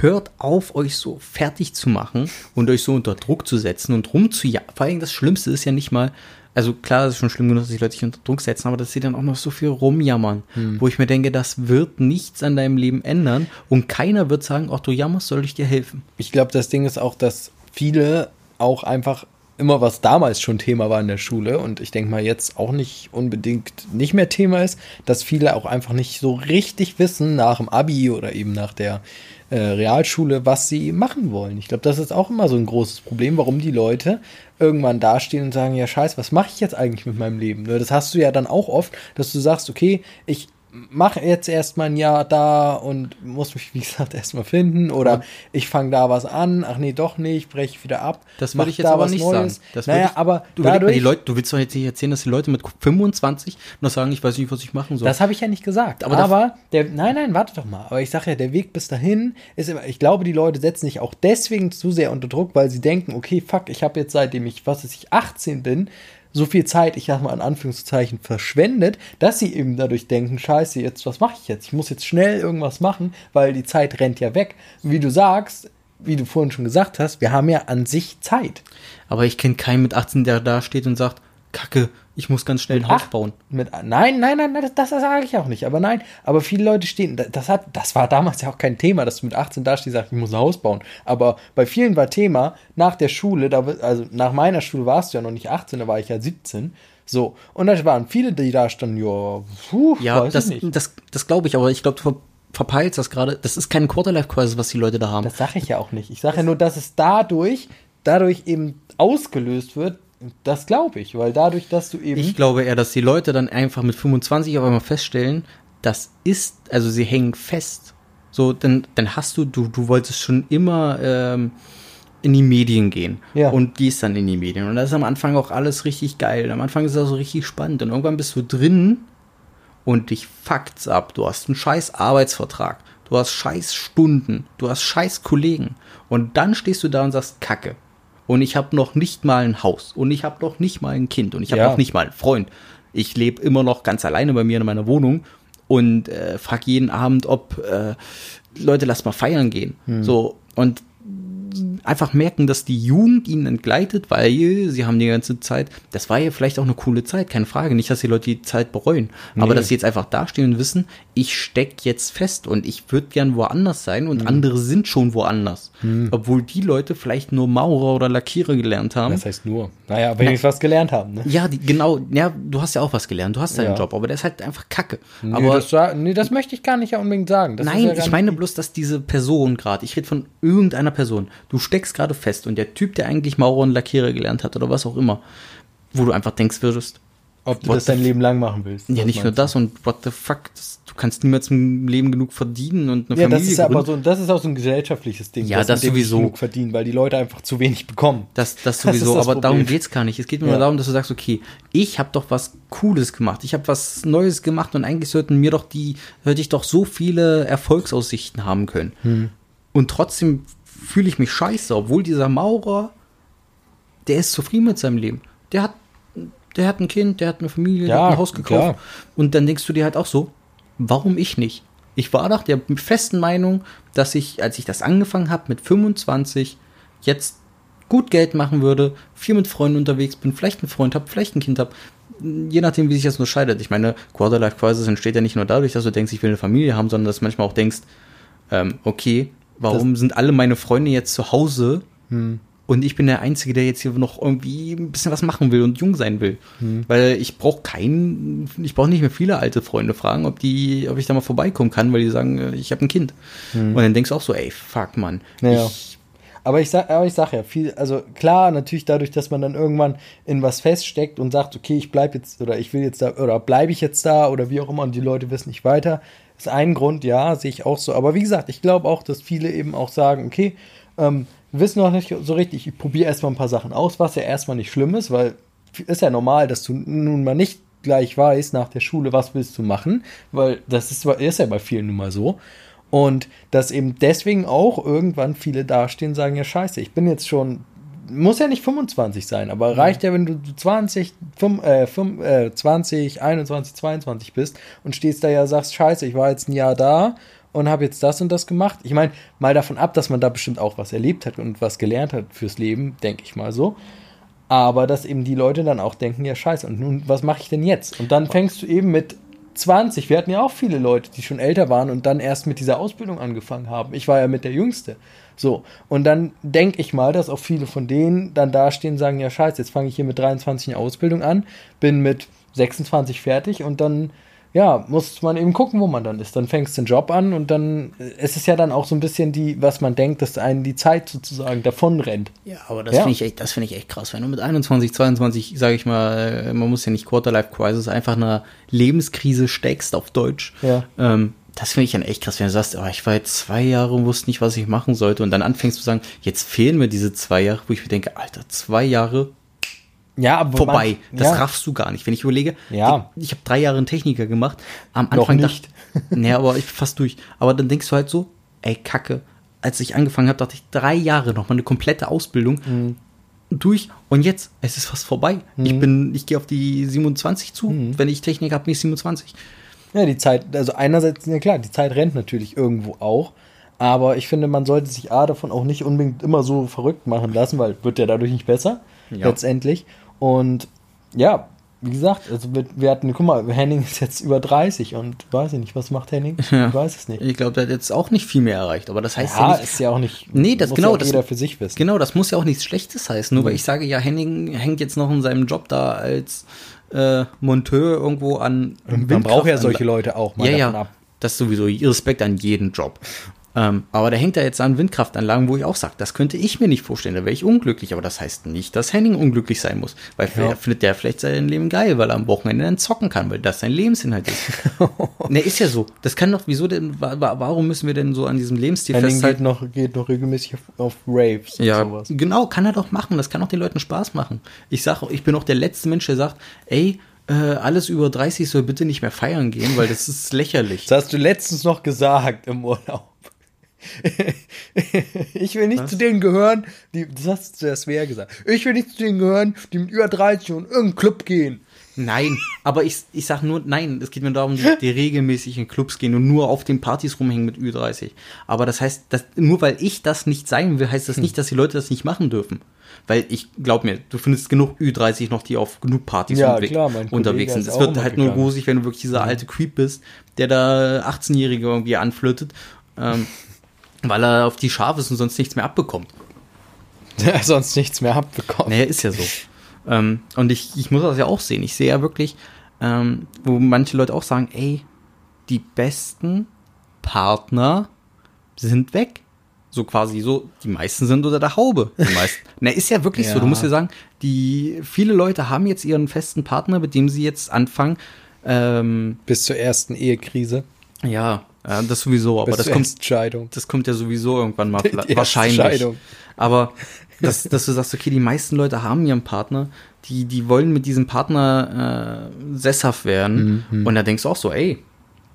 hört auf, euch so fertig zu machen und euch so unter Druck zu setzen und rumzujagen. Vor allem das Schlimmste ist ja nicht mal, also klar, es ist schon schlimm genug, dass sich Leute sich unter Druck setzen, aber dass sie dann auch noch so viel rumjammern, Hm. wo ich mir denke, das wird nichts an deinem Leben ändern und keiner wird sagen, ach du jammerst, soll ich dir helfen. Ich glaube, das Ding ist auch, dass viele auch einfach immer, was damals schon Thema war in der Schule und ich denke mal jetzt auch nicht unbedingt nicht mehr Thema ist, dass viele auch einfach nicht so richtig wissen nach dem Abi oder eben nach der äh, Realschule, was sie machen wollen. Ich glaube, das ist auch immer so ein großes Problem, warum die Leute irgendwann dastehen und sagen, ja scheiße, was mache ich jetzt eigentlich mit meinem Leben? Ne, Das hast du ja dann auch oft, dass du sagst, okay, ich mache jetzt erstmal ein Jahr da und muss mich, wie gesagt, *laughs* erstmal finden oder ich fange da was an, ach nee, doch nicht, breche wieder ab. Das mach würde ich jetzt da aber nicht Neues. sagen. Das naja, ich, aber du, dadurch, die Leute, du willst doch jetzt nicht erzählen, dass die Leute mit 25 noch sagen, ich weiß nicht, was ich machen soll. Das habe ich ja nicht gesagt. Aber Aber, der, nein, nein, warte doch mal. Aber ich sage ja, der Weg bis dahin ist immer, ich glaube, die Leute setzen sich auch deswegen zu sehr unter Druck, weil sie denken, okay, fuck, ich habe jetzt seitdem ich, was weiß ich, 18 bin, so viel Zeit, ich sag mal in Anführungszeichen, verschwendet, dass sie eben dadurch denken, scheiße, jetzt, was mache ich jetzt? Ich muss jetzt schnell irgendwas machen, weil die Zeit rennt ja weg. Wie du sagst, wie du vorhin schon gesagt hast, wir haben ja an sich Zeit. aber ich kenne keinen mit 18, der da steht und sagt, Kacke, ich muss ganz schnell ein Haus Ach, bauen. Mit, nein, nein, nein, nein, das, das sage ich auch nicht. Aber nein, aber viele Leute stehen, das, hat, das war damals ja auch kein Thema, dass du mit 18 da stehst und sagst, ich muss ein Haus bauen. Aber bei vielen war Thema, nach der Schule, da, also nach meiner Schule warst du ja noch nicht 18, da war ich ja 17. So, und da waren viele, die da standen, ja, puh, Ja, das, ich nicht. das, das glaube ich, aber ich glaube, du ver verpeilst das gerade. Das ist kein Quarterlife-Crisis, was die Leute da haben. Das sage ich ja auch nicht. Ich sage ja nur, dass es dadurch, dadurch eben ausgelöst wird, das glaube ich, weil dadurch, dass du eben. Ich glaube eher, dass die Leute dann einfach mit 25 auf einmal feststellen, das ist, also sie hängen fest. So, dann, dann hast du, du, du wolltest schon immer ähm, in die Medien gehen Ja. und gehst dann in die Medien. Und das ist am Anfang auch alles richtig geil. Am Anfang ist das so richtig spannend. Und irgendwann bist du drin und dich fuckt's ab. Du hast einen scheiß Arbeitsvertrag. Du hast scheiß Stunden. Du hast scheiß Kollegen. Und dann stehst du da und sagst, Kacke. Und ich habe noch nicht mal ein Haus. Und ich habe noch nicht mal ein Kind. Und ich habe Ja. noch nicht mal einen Freund. Ich lebe immer noch ganz alleine bei mir in meiner Wohnung und äh, frag jeden Abend, ob äh, Leute, lass mal feiern gehen. So. Und einfach merken, dass die Jugend ihnen entgleitet, weil sie haben die ganze Zeit, das war ja vielleicht auch eine coole Zeit, keine Frage, nicht, dass die Leute die Zeit bereuen, aber dass sie jetzt einfach dastehen und wissen, ich steck jetzt fest und ich würde gern woanders sein und andere sind schon woanders, obwohl die Leute vielleicht nur Maurer oder Lackierer gelernt haben. das heißt nur. Naja, wenn wir was gelernt haben, ne? Ja, die, genau, ja, du hast ja auch was gelernt, du hast deinen Ja. Job, aber der ist halt einfach kacke. Nee, aber das, nee, das möchte ich gar nicht ja unbedingt sagen. Das Nein, ja ich meine bloß, dass diese Person gerade, ich rede von irgendeiner Person, du steckst gerade fest und der Typ, der eigentlich Maurer und Lackierer gelernt hat oder was auch immer, wo du einfach denkst würdest, Ob du das dein Leben lang machen willst. ja nicht nur das und what the fuck, das, du kannst niemals im Leben genug verdienen und eine? Ja, Familie das ist aber gründen. so, das ist auch so ein gesellschaftliches Ding. Ja, dass das nicht sowieso. genug verdienen, weil die Leute einfach zu wenig bekommen. Das, das Das sowieso, das aber darum Problem. geht's gar nicht. Es geht mir Ja. nur darum, dass du sagst, okay, ich habe doch was Cooles gemacht, ich habe was Neues gemacht und eigentlich sollten mir doch die, hätte ich doch so viele Erfolgsaussichten haben können. Hm. Und trotzdem fühle ich mich scheiße, obwohl dieser Maurer, der ist zufrieden mit seinem Leben. Der hat, der hat ein Kind, der hat eine Familie, der Ja, hat ein Haus gekauft. klar. Und dann denkst du dir halt auch so, warum ich nicht? Ich war nach der festen Meinung, dass ich, als ich das angefangen habe mit 25, jetzt gut Geld machen würde, viel mit Freunden unterwegs bin, vielleicht einen Freund habe, vielleicht ein Kind habe, je nachdem, wie sich das nur scheidet. Ich meine, Quarterlife Crisis entsteht ja nicht nur dadurch, dass du denkst, ich will eine Familie haben, sondern dass du manchmal auch denkst, ähm, okay, warum sind alle meine Freunde jetzt zu Hause und ich bin der Einzige, der jetzt hier noch irgendwie ein bisschen was machen will und jung sein will. Weil ich brauche keinen, ich brauche nicht mehr viele alte Freunde fragen, ob die, ob ich da mal vorbeikommen kann, weil die sagen, äh, ich habe ein Kind. Und dann denkst du auch so, ey, fuck, Mann. Naja. Ich, Aber ich sag, aber ich sag ja, viel, also klar, natürlich dadurch, dass man dann irgendwann in was feststeckt und sagt, okay, ich bleib jetzt oder ich will jetzt da oder bleibe ich jetzt da oder wie auch immer und die Leute wissen nicht weiter, ist ein Grund, ja, sehe ich auch so. Aber wie gesagt, ich glaube auch, dass viele eben auch sagen, okay, ähm, wissen noch nicht so richtig, ich probiere erstmal ein paar Sachen aus, was ja erstmal nicht schlimm ist, weil ist ja normal, dass du nun mal nicht gleich weißt nach der Schule, was willst du machen, weil das ist, ist ja bei vielen nun mal so. Und dass eben deswegen auch irgendwann viele dastehen und sagen, ja scheiße, ich bin jetzt schon, muss ja nicht 25 sein, aber reicht ja, wenn du 20, 5, äh, 5, äh, 20, 21, 22 bist und stehst da ja, sagst, scheiße, ich war jetzt ein Jahr da und habe jetzt das und das gemacht. Ich meine, mal davon ab, dass man da bestimmt auch was erlebt hat und was gelernt hat fürs Leben, denke ich mal so. Aber dass eben die Leute dann auch denken, ja scheiße, und nun, was mache ich denn jetzt? Und dann fängst du eben mit 20, wir hatten ja auch viele Leute, die schon älter waren und dann erst mit dieser Ausbildung angefangen haben. Ich war ja mit der Jüngste. So, und dann denke ich mal, dass auch viele von denen dann dastehen und sagen, ja scheiße, jetzt fange ich hier mit 23 eine Ausbildung an, bin mit 26 fertig und dann, ja, muss man eben gucken, wo man dann ist. Dann fängst du den Job an und dann, es ist ja dann auch so ein bisschen die, was man denkt, dass einen die Zeit sozusagen davon rennt. ja, aber das Ja. finde ich echt, das finde ich echt krass. Wenn du mit 21, 22, sage ich mal, äh, man muss ja nicht Quarterlife Crisis, einfach einer Lebenskrise steckst auf Deutsch. Ja. Ähm, das finde ich dann echt krass, wenn du sagst, oh, ich war jetzt zwei Jahre und wusste nicht, was ich machen sollte. Und dann anfängst zu sagen, jetzt fehlen mir diese zwei Jahre, wo ich mir denke, Alter, zwei Jahre Ja, aber vorbei. man- das ja. raffst du gar nicht. Wenn ich überlege, Ja. ich habe drei Jahre einen Techniker gemacht. Am Noch Anfang nicht. dachte nee, aber ich bin fast durch. Aber dann denkst du halt so, ey, Kacke. Als ich angefangen habe, dachte ich drei Jahre noch mal eine komplette Ausbildung Mhm. durch. Und jetzt, es ist fast vorbei. Ich bin, ich gehe auf die 27 zu. Mhm. Wenn ich Technik habe, bin ich 27. Ja, die Zeit, also einerseits, ja klar, die Zeit rennt natürlich irgendwo auch, aber ich finde, man sollte sich A davon auch nicht unbedingt immer so verrückt machen lassen, weil wird ja dadurch nicht besser, Ja. letztendlich. Und ja, wie gesagt, also wir, wir hatten, guck mal, Henning ist jetzt über 30 und weiß ich nicht, was macht Henning? *laughs* Ja. Ich weiß es nicht. Ich glaube, der hat jetzt auch nicht viel mehr erreicht. Aber das heißt ja, Ja, nicht, ist ja auch nicht. Nee, das- muss genau, Ja auch das- jeder für sich wissen. Genau, das muss ja auch nichts Schlechtes heißen. Nur weil ich sage, ja, Henning hängt jetzt noch in seinem Job da als äh, Monteur irgendwo an. Man braucht ja solche Leute auch mal ja, davon ja, ab. Das sowieso. Respekt an jeden Job. Ähm, aber der hängt da jetzt an Windkraftanlagen, wo ich auch sage, das könnte ich mir nicht vorstellen, da wäre ich unglücklich. Aber das heißt nicht, dass Henning unglücklich sein muss. Weil vielleicht findet der vielleicht sein Leben geil, weil er am Wochenende dann zocken kann, weil das sein Lebensinhalt ist. *laughs* ne, ist ja so. Das kann doch, wieso denn, wa- wa- warum müssen wir denn so an diesem Lebensstil Henning festhalten? geht noch, geht noch regelmäßig auf, auf Raves und Ja, sowas. genau, kann er doch machen. Das kann auch den Leuten Spaß machen. Ich sag, auch, ich bin auch der letzte Mensch, der sagt, ey, äh, alles über 30 soll bitte nicht mehr feiern gehen, weil das ist lächerlich. Das hast du letztens noch gesagt im Urlaub. *laughs* ich will nicht zu denen gehören, die, das hast du das wer gesagt. Ich will nicht zu denen gehören, die mit über 30 und in irgendeinen Club gehen. Nein, aber ich, ich sag nur, nein, es geht mir darum, die, die regelmäßig in Clubs gehen und nur auf den Partys rumhängen mit Ü30. Aber das heißt, dass, nur weil ich das nicht sein will, heißt das nicht, dass die Leute das nicht machen dürfen. Weil ich glaub mir, du findest genug Ü30 noch, die auf genug Partys Ja, unterwe- klar, unterwegs sind. Es wird halt nur gruselig, wenn du wirklich dieser alte Creep bist, der da 18-Jährige irgendwie anflirtet, ähm, weil er auf die scharf ist und sonst nichts mehr abbekommt. *laughs* Der sonst nichts mehr abbekommen. Naja, ist ja so. ähm, und ich, ich muss das ja auch sehen. Ich sehe ja wirklich, ähm, wo manche Leute auch sagen, ey, die besten Partner sind weg. So quasi so, die meisten sind unter der Haube. Die *laughs* meisten. Na, ist ja wirklich Ja. so. Du musst dir sagen, die viele Leute haben jetzt ihren festen Partner, mit dem sie jetzt anfangen. Ähm, Bis zur ersten Ehekrise. ja, äh, das sowieso, aber das zur kommt, das kommt ja sowieso irgendwann mal *laughs* wahrscheinlich. Aber dass, dass du sagst, okay, die meisten Leute haben ihren Partner, die, die wollen mit diesem Partner äh, sesshaft werden. Mhm. Und da denkst du auch so, ey,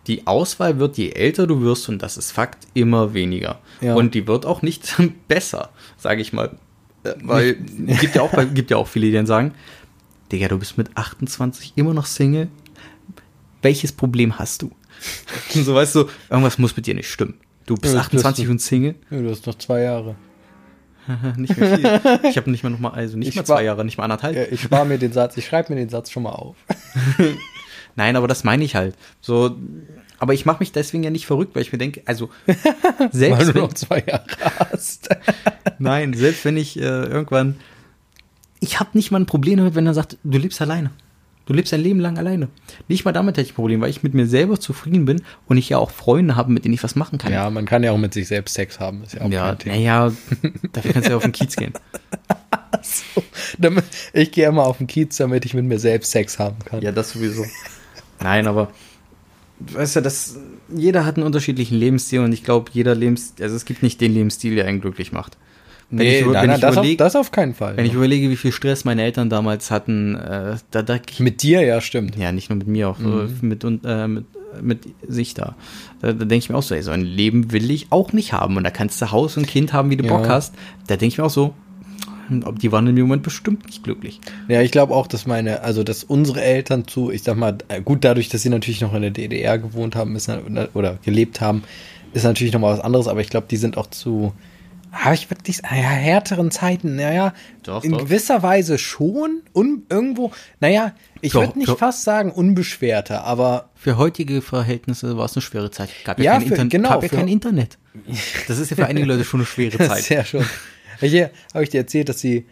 die Auswahl wird, je älter du wirst, und das ist Fakt, immer weniger. Ja. Und die wird auch nicht *laughs* besser, sage ich mal. Äh, Weil gibt ja, auch, gibt ja auch viele, die dann sagen, Digga, du bist mit 28 immer noch Single. Welches Problem hast du? *laughs* so weißt du, irgendwas muss mit dir nicht stimmen. Du bist Ja, das 28 ist- und Single. Ja, du hast noch zwei Jahre. *laughs* nicht mehr viel. *laughs* Ich habe nicht mal noch mal, also nicht Ich mal war- zwei Jahre, nicht mal anderthalb. Ja, ich spare mir den Satz, ich schreibe mir den Satz schon mal auf. Nein, aber das meine ich halt. So, aber ich mache mich deswegen ja nicht verrückt, weil ich mir denke, also Weil selbst du wenn, noch zwei Jahre hast. nein, selbst wenn ich äh, irgendwann, ich habe nicht mal ein Problem damit, wenn er sagt, du lebst alleine. Du lebst dein Leben lang alleine. Nicht mal damit hätte ich ein Problem, weil ich mit mir selber zufrieden bin und ich ja auch Freunde habe, mit denen ich was machen kann. Ja, man kann ja auch mit sich selbst Sex haben. Ist ja auch ja naja, *laughs* dafür kannst du ja auf den Kiez gehen. So, damit, ich gehe immer auf den Kiez, damit ich mit mir selbst Sex haben kann. Ja, das sowieso. Nein, aber du weißt ja, das, jeder hat einen unterschiedlichen Lebensstil und ich glaube, jeder Lebensstil, also es gibt nicht den Lebensstil, der einen glücklich macht. Wenn nee, ich nein, nein, ich das, auf, überleg- das auf keinen Fall. Wenn ich überlege, wie viel Stress meine Eltern damals hatten, äh, da, da mit dir, ja, stimmt. ja nicht nur mit mir, auch Mhm. mit, und, äh, mit, mit sich da. Da, da denke ich mir auch so, ey, so ein Leben will ich auch nicht haben. Und da kannst du Haus und Kind haben, wie du Ja. Bock hast. Da denke ich mir auch so, ob die waren in dem Moment bestimmt nicht glücklich. Ja, ich glaube auch, dass meine, also dass unsere Eltern zu, ich sag mal, äh, gut, dadurch, dass sie natürlich noch in der DDR gewohnt haben ist, oder gelebt haben, ist natürlich noch mal was anderes, aber ich glaube, die sind auch zu, ah, ich würde nicht sagen, ja, härteren Zeiten, naja, Doch, in doch. gewisser Weise schon, un, irgendwo, naja, ich würde nicht doch. fast sagen unbeschwerter, aber Für heutige Verhältnisse war es eine schwere Zeit. Gab ja, Ja, kein, für- Internet, genau, gab ja für- kein Internet. Das ist ja für einige Leute schon eine schwere *laughs* Zeit. ist ja schon. Hier habe ich dir erzählt, dass sie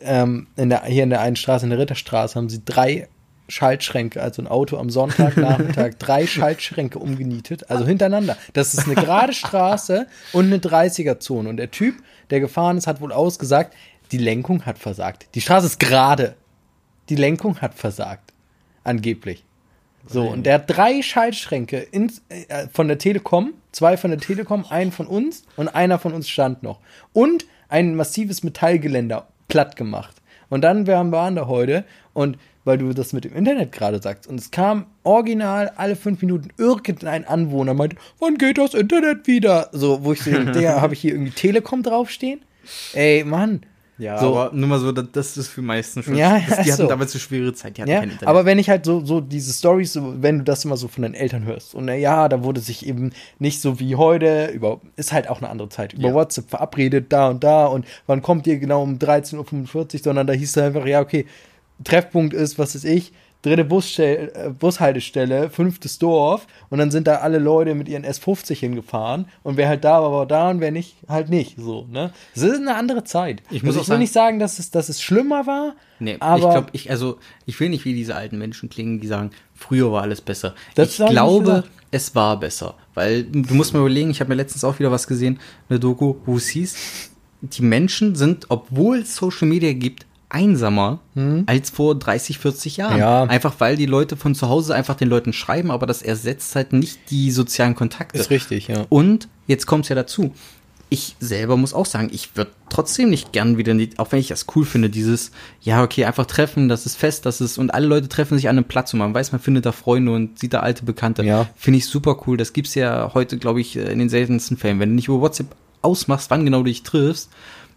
ähm, in der, hier in der einen Straße, in der Ritterstraße, haben sie drei Schaltschränke, also ein Auto am Sonntagnachmittag, *laughs* drei Schaltschränke umgenietet, also hintereinander. Das ist eine gerade Straße und eine 30er-Zone. Und der Typ, der gefahren ist, hat wohl ausgesagt, die Lenkung hat versagt. Die Straße ist gerade. Die Lenkung hat versagt. Angeblich. So, und der hat drei Schaltschränke ins, äh, von der Telekom, zwei von der Telekom, einen von uns und einer von uns stand noch. Und ein massives Metallgeländer platt gemacht. Und dann wir waren da heute und weil du das mit dem Internet gerade sagst, und es kam original alle fünf Minuten irgendein Anwohner meinte, wann geht das Internet wieder? So, wo ich so, der *laughs* habe ich hier irgendwie Telekom draufstehen? Ey, Mann. Ja, So. aber nur mal so, das, ist für die meisten schon. Ja, das, die *laughs* hatten so. damals eine schwere Zeit, die hatten Ja, kein Internet. aber wenn ich halt so, so diese Stories, so, wenn du das immer so von deinen Eltern hörst und na ja, da wurde sich eben nicht so wie heute, über, ist halt auch eine andere Zeit, über Ja. WhatsApp verabredet, da und da und wann kommt ihr genau um 13.45 Uhr, sondern da hieß es einfach, ja, okay, Treffpunkt ist, was weiß ich, dritte Busstell, äh, Bushaltestelle, fünftes Dorf und dann sind da alle Leute mit ihren S50 hingefahren und wer halt da war, war da und wer nicht, halt nicht, so, ne? Das ist eine andere Zeit. Ich muss also auch ich will sagen- nicht sagen, dass es, dass es schlimmer war, Nee, aber ich glaube, ich, also, ich will nicht wie diese alten Menschen klingen, die sagen, früher war alles besser. Das ich glaube, es war besser. Weil du musst mal überlegen, ich habe mir letztens auch wieder was gesehen, eine Doku, wo es hieß, die Menschen sind, obwohl es Social Media gibt, einsamer als vor 30, 40 Jahren. Hm. Ja. Einfach weil die Leute von zu Hause einfach den Leuten schreiben, aber das ersetzt halt nicht die sozialen Kontakte. ist richtig, ja. Und jetzt kommt es ja dazu. Ich selber muss auch sagen, ich würde trotzdem nicht gern wieder, auch wenn ich das cool finde, dieses, ja, okay, einfach treffen, das ist fest, das ist, und alle Leute treffen sich an einem Platz und man weiß, man findet da Freunde und sieht da alte Bekannte. Ja. Finde ich super cool. Das gibt's ja heute, glaube ich, in den seltensten Fällen. Wenn du nicht über WhatsApp ausmachst, wann genau du dich triffst,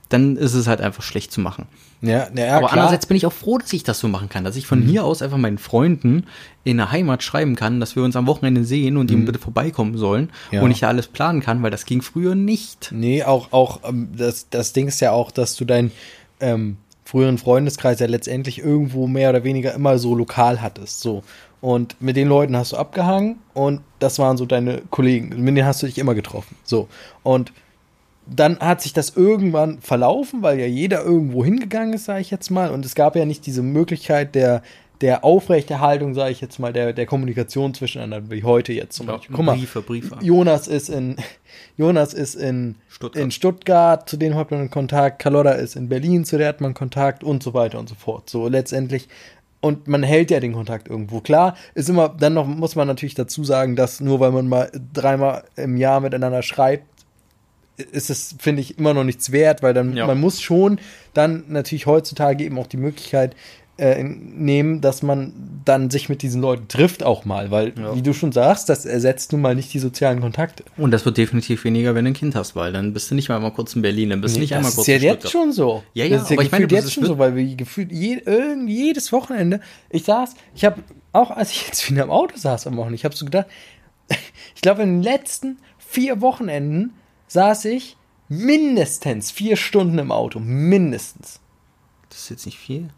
dann ist es halt einfach schlecht zu machen. Ja, ja, Aber klar. andererseits bin ich auch froh, dass ich das so machen kann, dass ich von hier aus einfach meinen Freunden in der Heimat schreiben kann, dass wir uns am Wochenende sehen und die bitte vorbeikommen sollen Ja. und ich da alles planen kann, weil das ging früher nicht. Nee, auch, auch ähm, das, das Ding ist ja auch, dass du deinen ähm, früheren Freundeskreis ja letztendlich irgendwo mehr oder weniger immer so lokal hattest. So. Und mit den Leuten hast du abgehangen und das waren so deine Kollegen. Mit denen hast du dich immer getroffen. So. Und dann hat sich das irgendwann verlaufen, weil ja jeder irgendwo hingegangen ist, sage ich jetzt mal. Und es gab ja nicht diese Möglichkeit der, der Aufrechterhaltung, sage ich jetzt mal, der, der Kommunikation zwischeneinander, wie heute jetzt zum Beispiel. Guck mal, Briefe, Briefe. Jonas ist in *laughs* Jonas ist in Stuttgart. in Stuttgart, zu denen hat man Kontakt, Carlotta ist in Berlin, zu der hat man Kontakt und so weiter und so fort. So letztendlich und man hält ja den Kontakt irgendwo. Klar, ist immer, dann noch muss man natürlich dazu sagen, dass nur weil man mal dreimal im Jahr miteinander schreibt, ist es, finde ich, immer noch nichts wert, weil dann, Ja. man muss schon dann natürlich heutzutage eben auch die Möglichkeit äh, nehmen, dass man dann sich mit diesen Leuten trifft auch mal, weil, Ja. wie du schon sagst, das ersetzt nun mal nicht die sozialen Kontakte. Und das wird definitiv weniger, wenn du ein Kind hast, weil dann bist du nicht mal einmal kurz in Berlin, dann bist du nicht einmal das kurz ist ja in jetzt schon so. Ja, ja, das ist ja aber ich meine, das jetzt schon so, weil wir gefühlt je, jedes Wochenende, ich saß, ich habe auch als ich jetzt wieder im Auto saß am Wochenende, ich habe so gedacht, *laughs* ich glaube in den letzten vier Wochenenden saß ich mindestens vier Stunden im Auto, mindestens. Das ist jetzt nicht viel.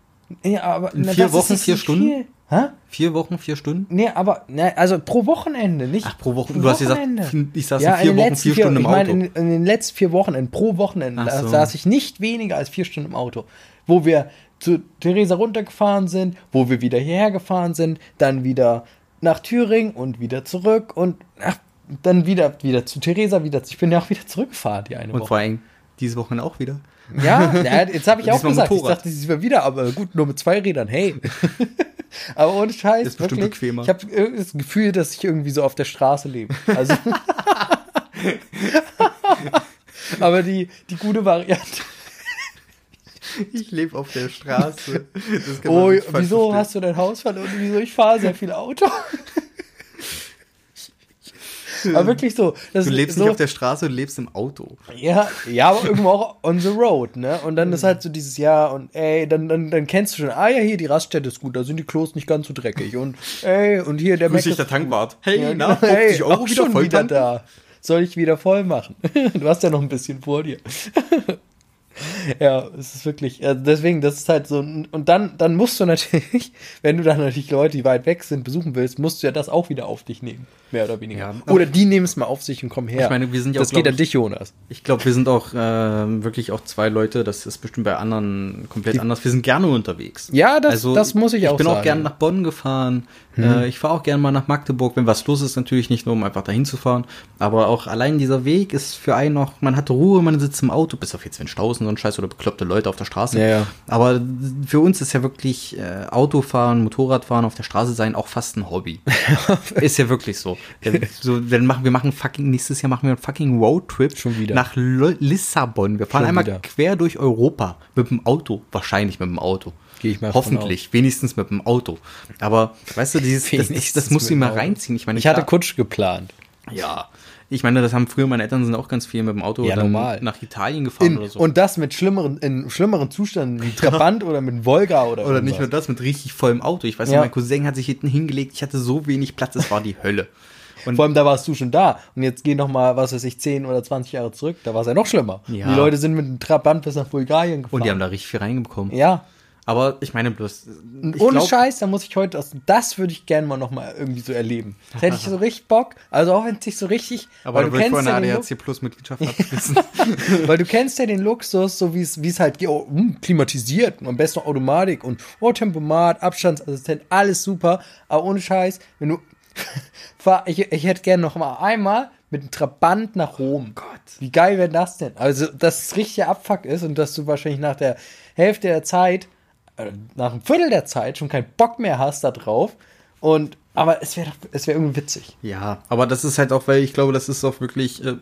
Ja, aber In na, vier Wochen, vier Stunden? viel. Hä? Vier Wochen, vier Stunden? Nee, aber, ne, also pro Wochenende, nicht? Ach, pro Woche. pro Du hast gesagt, Wochenende. ich saß ja, in vier den Wochen, letzten vier Stunden im ich Auto. meine, in, in den letzten vier Wochenenden, pro Wochenende, so. saß ich nicht weniger als vier Stunden im Auto. Wo wir zu Theresa runtergefahren sind, wo wir wieder hierher gefahren sind, dann wieder nach Thüringen und wieder zurück und ach, dann wieder, wieder zu Theresa, wieder. Ich bin ja auch wieder zurückgefahren, die eine Und Woche. vor allem diese Woche auch wieder. Ja, jetzt habe *laughs* ich auch gesagt, Motorrad. ich dachte, sie war wieder, aber gut, nur mit zwei Rädern, hey. *laughs* aber ohne Scheiß, Ist bestimmt wirklich, bequemer. ich habe das Gefühl, dass ich irgendwie so auf der Straße lebe. Also *laughs* aber die, die gute Variante. Ich lebe auf der Straße. Das Oh, wieso hast du dein Haus verloren? Wieso? Ich fahre sehr viel Auto. Aber wirklich so. Das Du lebst so, nicht auf der Straße, du lebst im Auto. Ja, ja, aber irgendwo auch on the road, ne? Und dann ist halt so dieses Jahr und ey, dann, dann, dann kennst du schon, ah ja, hier die Raststätte ist gut, da sind die Klos nicht ganz so dreckig und ey, und hier der Grüß dich, der Tankwart. Hey, Ja, na, genau. hey, 50 Euro auch wieder schon voll wieder tanken? da. Soll ich wieder voll machen? *laughs* Du hast ja noch ein bisschen vor dir. *laughs* Ja, es ist wirklich, also deswegen, das ist halt so, und dann, dann musst du natürlich, *laughs* wenn du dann natürlich Leute, die weit weg sind, besuchen willst, musst du ja das auch wieder auf dich nehmen, mehr oder weniger. Ja. Oder die nehmen es mal auf sich und kommen her. Ich meine, wir sind ja das auch, geht an dich, Jonas. Ich glaube, wir sind auch äh, wirklich auch zwei Leute, das ist bestimmt bei anderen komplett anders. Wir sind gerne unterwegs. Ja, das- das muss ich auch Ich bin sagen. auch gerne nach Bonn gefahren. Äh, ich fahre auch gerne mal nach Magdeburg, wenn was los ist, natürlich nicht nur, um einfach dahin zu fahren. Aber auch allein dieser Weg ist für einen noch, man hat Ruhe, man sitzt im Auto, bis auf jetzt, wenn Staus und so ein Scheiß oder bekloppte Leute auf der Straße. Ja, ja. Aber für uns ist ja wirklich äh, Autofahren, Motorradfahren auf der Straße sein auch fast ein Hobby. *laughs* ist ja wirklich so. Dann, so dann machen wir machen fucking nächstes Jahr machen wir einen fucking Roadtrip Schon wieder. nach Lo Lissabon. Wir fahren Schon einmal wieder. quer durch Europa mit dem Auto, wahrscheinlich mit dem Auto. Gehe ich mal Hoffentlich, wenigstens mit dem Auto. Aber weißt du, dieses, das, das, das immer dem Auto. reinziehen. Ich meine, Ich hatte Kutsch geplant. ja. Ich meine, das haben früher meine Eltern sind auch ganz viel mit dem Auto Ja, normal. nach Italien gefahren In, oder so. Und das mit schlimmeren, in schlimmeren Zuständen, wie Trabant *laughs* oder mit Volga oder Oder nicht irgendwas. nur das, mit richtig vollem Auto. Ich weiß Ja. noch, mein Cousin hat sich hinten hingelegt, ich hatte so wenig Platz, es war die Hölle. Und Vor allem, da warst du schon da. Und jetzt geh noch mal, was weiß ich, 10 oder 20 Jahre zurück. Da war es ja noch schlimmer. Ja. Die Leute sind mit dem Trabant bis nach Bulgarien gefahren. und die haben da richtig viel reingekommen. ja. Aber ich meine bloß, ich Ohne glaub- Scheiß, da muss ich heute, das, das würde ich gerne mal noch mal irgendwie so erleben. Das hätte ich so richtig Bock. Also auch wenn es sich so richtig, Aber du kennst ja eine den ADAC Plus Mitgliedschaft *laughs* abschließen. Weil du kennst ja den Luxus, so wie es wie es halt geht, oh, hm, klimatisiert, und am besten noch Automatik und oh, Tempomat, Abstandsassistent, alles super. Aber ohne Scheiß, wenn du *laughs* fahr, ich, ich hätte gerne noch mal einmal mit einem Trabant nach Rom. Gott. Wie geil wäre das denn? Also, dass es richtig Abfuck ist und dass du wahrscheinlich nach der Hälfte der Zeit, äh, nach einem Viertel der Zeit schon keinen Bock mehr hast da drauf. Und, aber es wäre es wäre irgendwie witzig. Ja, aber das ist halt auch, weil ich glaube, das ist auch wirklich, äh,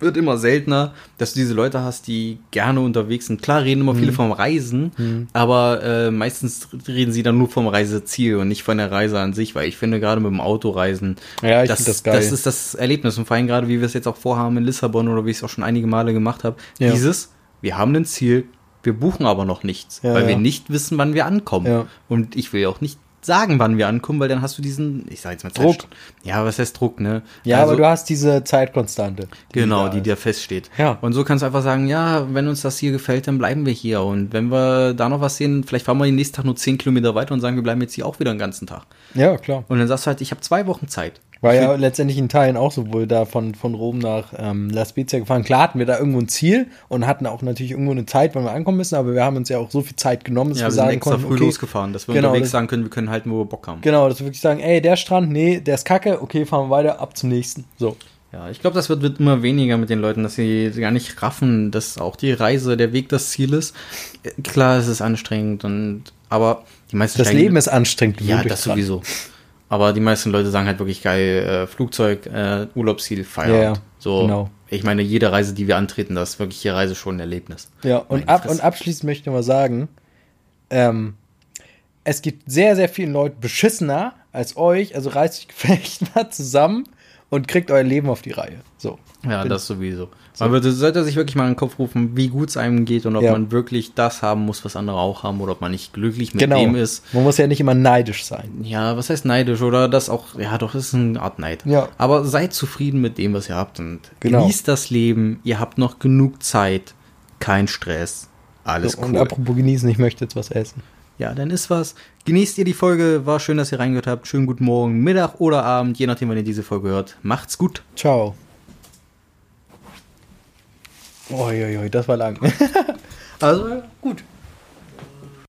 wird immer seltener, dass du diese Leute hast, die gerne unterwegs sind. Klar reden immer Mhm. viele vom Reisen, aber äh, meistens reden sie dann nur vom Reiseziel und nicht von der Reise an sich, weil ich finde gerade mit dem Autoreisen, Ja, das, das das ist das Erlebnis und vor allem gerade, wie wir es jetzt auch vorhaben in Lissabon oder wie ich es auch schon einige Male gemacht habe, Ja. dieses, wir haben ein Ziel, wir buchen aber noch nichts, Ja, weil wir nicht wissen, wann wir ankommen. Und ich will auch nicht sagen, wann wir ankommen, weil dann hast du diesen, ich sag jetzt mal Druck. Zeit- Ja, was heißt Druck, ne? Ja, Also- aber du hast diese Zeitkonstante. Genau, da die dir feststeht. Ja. Und so kannst du einfach sagen, ja, wenn uns das hier gefällt, dann bleiben wir hier. Und wenn wir da noch was sehen, vielleicht fahren wir den nächsten Tag nur 10 Kilometer weiter und sagen, wir bleiben jetzt hier auch wieder den ganzen Tag. Ja, klar. Und dann sagst du halt, ich habe zwei Wochen Zeit. War ja letztendlich in Teilen auch so, wohl da von, von Rom nach ähm, La Spezia gefahren. Klar hatten wir da irgendwo ein Ziel und hatten auch natürlich irgendwo eine Zeit, wann wir ankommen müssen, aber wir haben uns ja auch so viel Zeit genommen, dass Ja, wir wir sind sagen extra konnten, früh okay, losgefahren, dass wir Genau, unterwegs das- sagen können, wir können halten, wo wir Bock haben. Genau, dass wir wirklich sagen, ey, der Strand, nee, der ist kacke, okay, fahren wir weiter, ab zum nächsten. So. Ja, ich glaube, das wird, wird immer weniger mit den Leuten, dass sie gar nicht raffen, dass auch die Reise, der Weg das Ziel ist. Klar, es ist anstrengend und aber die meisten Das Leben ist anstrengend. ja, das sowieso. Aber die meisten Leute sagen halt wirklich geil, äh, Flugzeug, äh, Urlaubsziel, Feierabend. Ja, ja, so, genau. ich meine, jede Reise, die wir antreten, das ist wirklich die Reise schon ein Erlebnis. Ja, und, ab, und abschließend möchte ich mal sagen, ähm, es gibt sehr, sehr vielen Leuten beschissener als euch, also reißt euch gefecht *laughs* mal zusammen und kriegt euer Leben auf die Reihe. So. Ja, Bin- das sowieso. Man würde, sollte sich wirklich mal in den Kopf rufen, wie gut es einem geht und ob Ja. man wirklich das haben muss, was andere auch haben oder ob man nicht glücklich mit Genau. dem ist. Man muss ja nicht immer neidisch sein. Ja, was heißt neidisch oder das auch, ja doch, ist eine Art Neid. Ja. Aber seid zufrieden mit dem, was ihr habt und Genau. genießt das Leben. Ihr habt noch genug Zeit, kein Stress, alles Und cool. apropos genießen, ich möchte jetzt was essen. Ja, dann ist was. Genießt ihr die Folge, war schön, dass ihr reingehört habt. Schönen guten Morgen, Mittag oder Abend, je nachdem, wann ihr diese Folge hört. Macht's gut. Ciao. Uiuiui, das war lang. *laughs* also, gut.